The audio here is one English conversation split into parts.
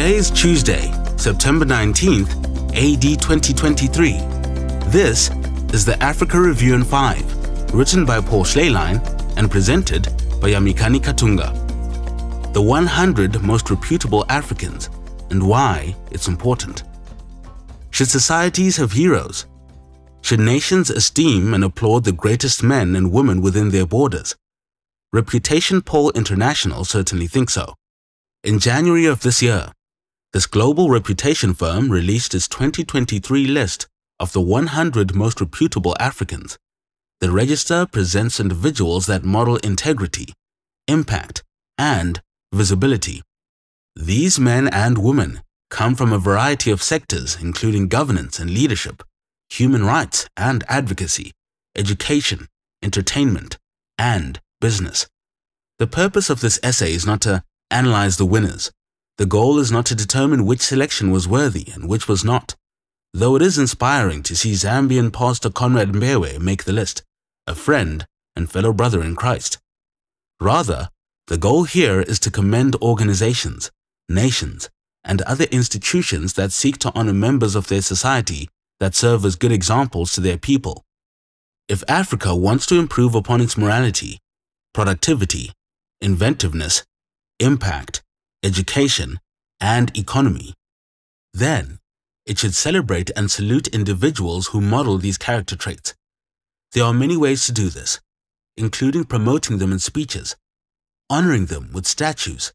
Today is Tuesday, September 19th, AD 2023. This is the Africa Review in 5, written by Paul Schleyline and presented by Yamikani Katunga. The 100 most reputable Africans and why it's important. Should societies have heroes? Should nations esteem and applaud the greatest men and women within their borders? Reputation Poll International certainly thinks so. In January of this year, this global reputation firm released its 2023 list of the 100 most reputable Africans. The register presents individuals that model integrity, impact, and visibility. These men and women come from a variety of sectors, including governance and leadership, human rights and advocacy, education, entertainment, and business. The purpose of this essay is not to analyze the winners. The goal is not to determine which selection was worthy and which was not. Though it is inspiring to see Zambian pastor Conrad Mbewe make the list, a friend and fellow brother in Christ. Rather, the goal here is to commend organizations, nations, and other institutions that seek to honor members of their society that serve as good examples to their people. If Africa wants to improve upon its morality, productivity, inventiveness, impact, education, and economy. Then, it should celebrate and salute individuals who model these character traits. There are many ways to do this, including promoting them in speeches, honoring them with statues,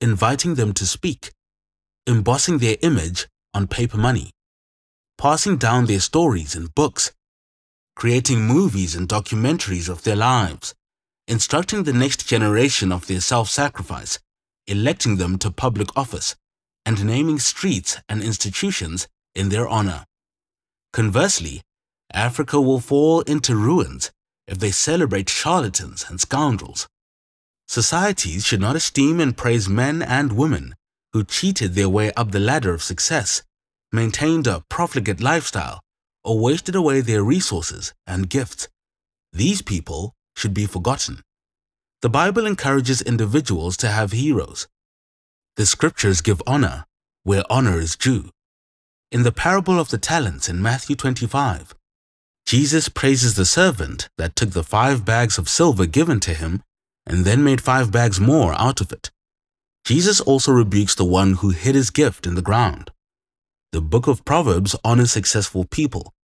inviting them to speak, embossing their image on paper money, passing down their stories in books, creating movies and documentaries of their lives, instructing the next generation of their self-sacrifice, electing them to public office, and naming streets and institutions in their honor. Conversely, Africa will fall into ruins if they celebrate charlatans and scoundrels. Societies should not esteem and praise men and women who cheated their way up the ladder of success, maintained a profligate lifestyle, or wasted away their resources and gifts. These people should be forgotten. The Bible encourages individuals to have heroes. The scriptures give honor where honor is due. In the parable of the talents in Matthew 25, Jesus praises the servant that took the five bags of silver given to him and then made five bags more out of it. Jesus also rebukes the one who hid his gift in the ground. The book of Proverbs honors successful people.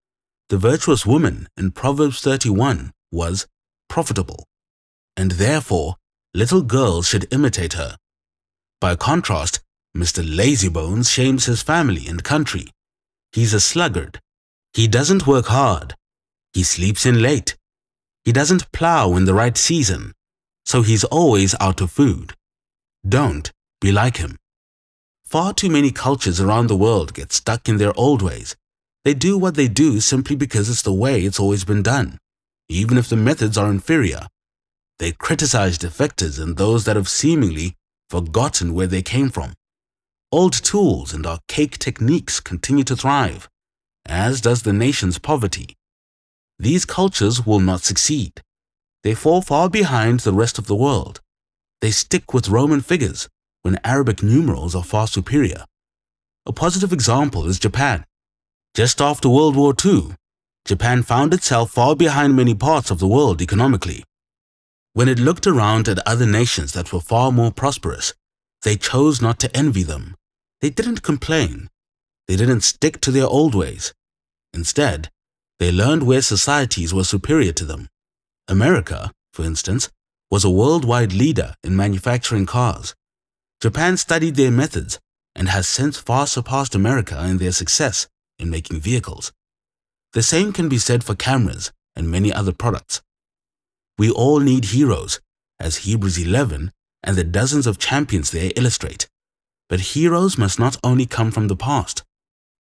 The virtuous woman in Proverbs 31 was profitable, and therefore little girls should imitate her. By contrast, Mr. Lazybones shames his family and country. He's a sluggard. He doesn't work hard. He sleeps in late. He doesn't plow in the right season, so he's always out of food. Don't be like him. Far too many cultures around the world get stuck in their old ways. They do what they do simply because it's the way it's always been done even if the methods are inferior. They criticize defectors and those that have seemingly forgotten where they came from. Old tools and archaic techniques continue to thrive, as does the nation's poverty. These cultures will not succeed. They fall far behind the rest of the world. They stick with Roman figures when Arabic numerals are far superior. A positive example is Japan. Just after World War II, Japan found itself far behind many parts of the world economically. When it looked around at other nations that were far more prosperous, they chose not to envy them. They didn't complain. They didn't stick to their old ways. Instead, they learned where societies were superior to them. America, for instance, was a worldwide leader in manufacturing cars. Japan studied their methods and has since far surpassed America in their success in making vehicles. The same can be said for cameras and many other products. We all need heroes, as Hebrews 11 and the dozens of champions there illustrate. But heroes must not only come from the past.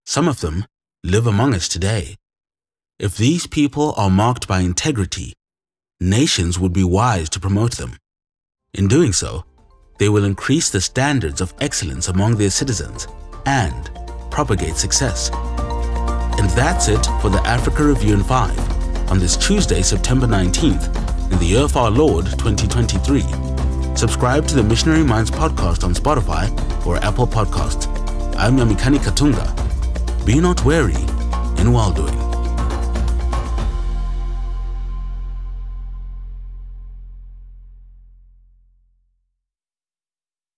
Some of them live among us today. If these people are marked by integrity, nations would be wise to promote them. In doing so, they will increase the standards of excellence among their citizens and propagate success. And that's it for the Africa Review in 5 on this Tuesday, September 19th, in the year of our Lord 2023. Subscribe to the Missionary Minds podcast on Spotify or Apple Podcasts I'm Yamikani Katunga. Be not weary in well doing.